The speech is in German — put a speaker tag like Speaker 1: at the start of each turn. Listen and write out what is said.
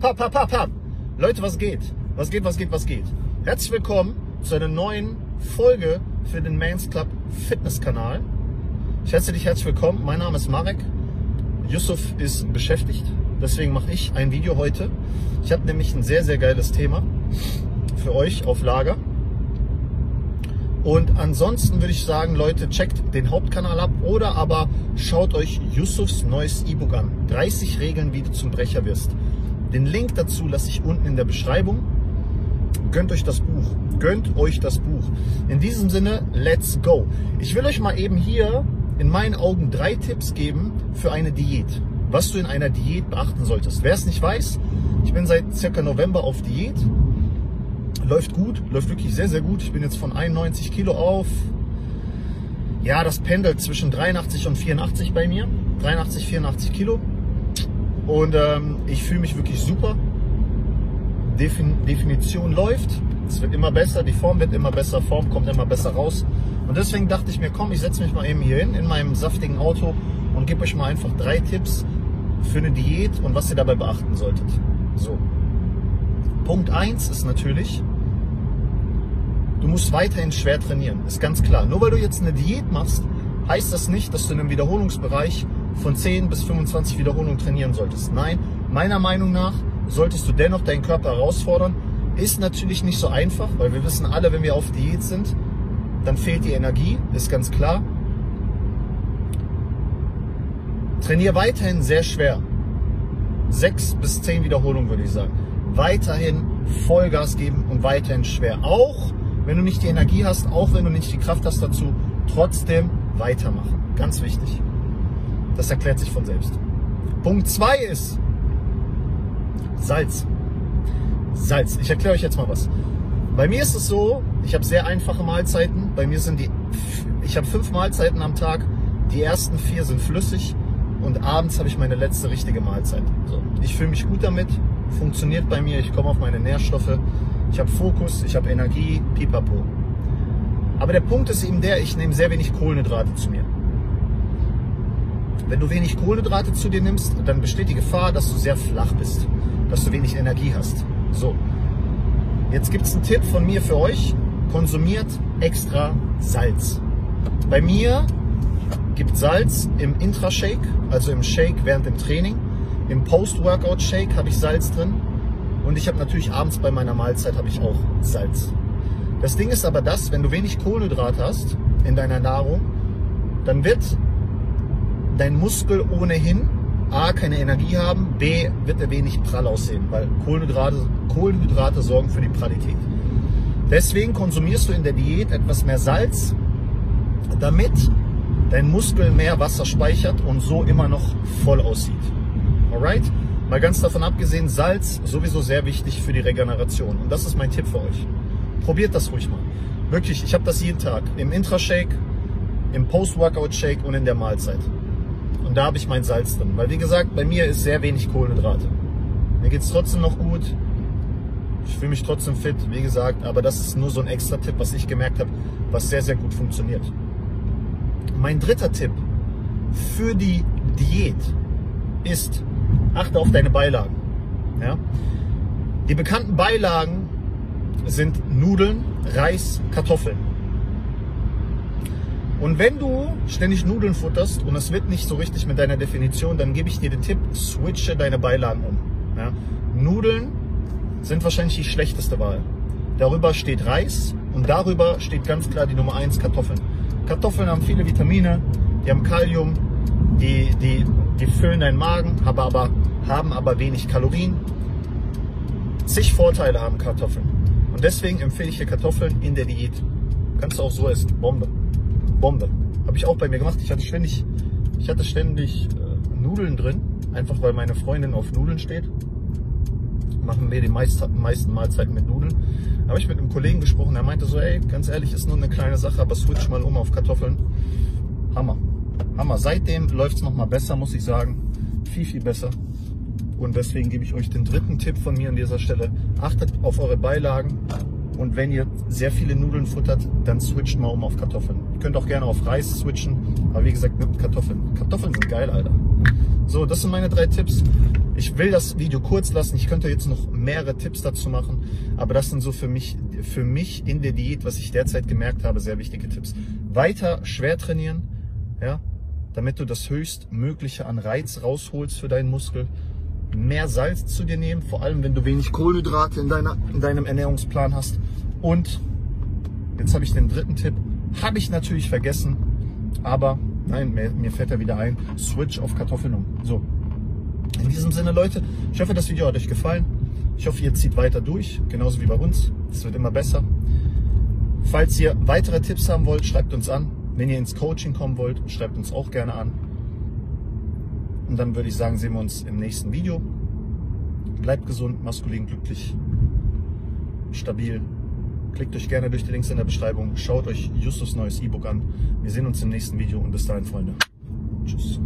Speaker 1: Pap, pap, pap, pap. Leute, was geht? Was geht, was geht, was geht? Herzlich willkommen zu einer neuen Folge für den Mans Club Fitness Kanal. Ich heiße dich herzlich willkommen. Mein Name ist Marek. Yusuf ist beschäftigt. Deswegen mache ich ein Video heute. Ich habe nämlich ein sehr, sehr geiles Thema für euch auf Lager. Und ansonsten würde ich sagen, Leute, checkt den Hauptkanal ab oder aber schaut euch Yusufs neues E-Book an. 30 Regeln, wie du zum Brecher wirst. Den Link dazu lasse ich unten in der Beschreibung. Gönnt euch das Buch. Gönnt euch das Buch. In diesem Sinne, let's go. Ich will euch mal eben hier in meinen Augen drei Tipps geben für eine Diät. Was du in einer Diät beachten solltest. Wer es nicht weiß, ich bin seit circa November auf Diät läuft gut, läuft wirklich sehr, sehr gut. Ich bin jetzt von 91 Kilo auf. Ja, das pendelt zwischen 83 und 84 bei mir. 83, 84 Kilo. Und ähm, ich fühle mich wirklich super. Defin Definition läuft. Es wird immer besser, die Form wird immer besser, Form kommt immer besser raus. Und deswegen dachte ich mir, komm, ich setze mich mal eben hier hin in meinem saftigen Auto und gebe euch mal einfach drei Tipps für eine Diät und was ihr dabei beachten solltet. So. Punkt 1 ist natürlich, du musst weiterhin schwer trainieren, ist ganz klar. Nur weil du jetzt eine Diät machst, heißt das nicht, dass du in einem Wiederholungsbereich von 10 bis 25 Wiederholungen trainieren solltest. Nein, meiner Meinung nach solltest du dennoch deinen Körper herausfordern. Ist natürlich nicht so einfach, weil wir wissen alle, wenn wir auf Diät sind, dann fehlt die Energie, ist ganz klar. Trainier weiterhin sehr schwer. 6 bis 10 Wiederholungen würde ich sagen. Weiterhin Vollgas geben und weiterhin schwer. Auch wenn du nicht die Energie hast, auch wenn du nicht die Kraft hast dazu, trotzdem weitermachen. Ganz wichtig. Das erklärt sich von selbst. Punkt 2 ist Salz. Salz. Ich erkläre euch jetzt mal was. Bei mir ist es so, ich habe sehr einfache Mahlzeiten. Bei mir sind die, ich habe fünf Mahlzeiten am Tag. Die ersten vier sind flüssig und abends habe ich meine letzte richtige Mahlzeit. So. Ich fühle mich gut damit, funktioniert bei mir, ich komme auf meine Nährstoffe ich habe Fokus, ich habe Energie, pipapo. Aber der Punkt ist eben der, ich nehme sehr wenig Kohlenhydrate zu mir. Wenn du wenig Kohlenhydrate zu dir nimmst, dann besteht die Gefahr, dass du sehr flach bist, dass du wenig Energie hast. So, jetzt gibt es einen Tipp von mir für euch. Konsumiert extra Salz. Bei mir gibt Salz im Intra-Shake, also im Shake während dem Training. Im Post-Workout-Shake habe ich Salz drin. Und ich habe natürlich abends bei meiner Mahlzeit habe ich auch Salz. Das Ding ist aber das, wenn du wenig Kohlenhydrat hast in deiner Nahrung, dann wird dein Muskel ohnehin A, keine Energie haben, B, wird er wenig prall aussehen, weil Kohlenhydrate, Kohlenhydrate sorgen für die Prallität. Deswegen konsumierst du in der Diät etwas mehr Salz, damit dein Muskel mehr Wasser speichert und so immer noch voll aussieht. Alright? Mal ganz davon abgesehen, Salz sowieso sehr wichtig für die Regeneration. Und das ist mein Tipp für euch. Probiert das ruhig mal. Wirklich, ich habe das jeden Tag. Im Intra-Shake, im Post-Workout-Shake und in der Mahlzeit. Und da habe ich mein Salz drin. Weil wie gesagt, bei mir ist sehr wenig Kohlenhydrate. Mir geht es trotzdem noch gut. Ich fühle mich trotzdem fit, wie gesagt. Aber das ist nur so ein extra Tipp, was ich gemerkt habe, was sehr, sehr gut funktioniert. Mein dritter Tipp für die Diät ist, achte auf deine Beilagen. Ja? Die bekannten Beilagen sind Nudeln, Reis, Kartoffeln. Und wenn du ständig Nudeln futterst und es wird nicht so richtig mit deiner Definition, dann gebe ich dir den Tipp, switche deine Beilagen um. Ja? Nudeln sind wahrscheinlich die schlechteste Wahl. Darüber steht Reis und darüber steht ganz klar die Nummer 1 Kartoffeln. Kartoffeln haben viele Vitamine, die haben Kalium, die, die, die füllen deinen Magen, haben aber, haben aber wenig Kalorien. Zig Vorteile haben Kartoffeln. Und deswegen empfehle ich dir Kartoffeln in der Diät. Kannst du auch so essen. Bombe. Bombe. Habe ich auch bei mir gemacht. Ich hatte ständig, ich hatte ständig äh, Nudeln drin. Einfach weil meine Freundin auf Nudeln steht. Machen wir die meisten, meisten Mahlzeiten mit Nudeln. Habe ich mit einem Kollegen gesprochen. Er meinte so, ey, ganz ehrlich, ist nur eine kleine Sache, aber switch mal um auf Kartoffeln. Hammer. Hammer. Seitdem läuft es nochmal besser, muss ich sagen. Viel, viel besser. Und deswegen gebe ich euch den dritten Tipp von mir an dieser Stelle. Achtet auf eure Beilagen. Und wenn ihr sehr viele Nudeln futtert, dann switcht mal um auf Kartoffeln. Ihr könnt auch gerne auf Reis switchen. Aber wie gesagt, nimmt Kartoffeln. Kartoffeln sind geil, Alter. So, das sind meine drei Tipps. Ich will das Video kurz lassen. Ich könnte jetzt noch mehrere Tipps dazu machen, aber das sind so für mich, für mich in der Diät, was ich derzeit gemerkt habe, sehr wichtige Tipps. Weiter schwer trainieren, ja, damit du das höchstmögliche an Reiz rausholst für deinen Muskel. Mehr Salz zu dir nehmen, vor allem wenn du wenig Kohlenhydrate in, deiner, in deinem Ernährungsplan hast. Und jetzt habe ich den dritten Tipp, habe ich natürlich vergessen, aber nein, mir, mir fällt er wieder ein, Switch auf Kartoffeln um. So, in diesem Sinne, Leute, ich hoffe, das Video hat euch gefallen. Ich hoffe, ihr zieht weiter durch, genauso wie bei uns. Es wird immer besser. Falls ihr weitere Tipps haben wollt, schreibt uns an. Wenn ihr ins Coaching kommen wollt, schreibt uns auch gerne an. Und dann würde ich sagen, sehen wir uns im nächsten Video. Bleibt gesund, maskulin, glücklich, stabil. Klickt euch gerne durch die Links in der Beschreibung. Schaut euch Justus neues E-Book an. Wir sehen uns im nächsten Video und bis dahin, Freunde. Tschüss.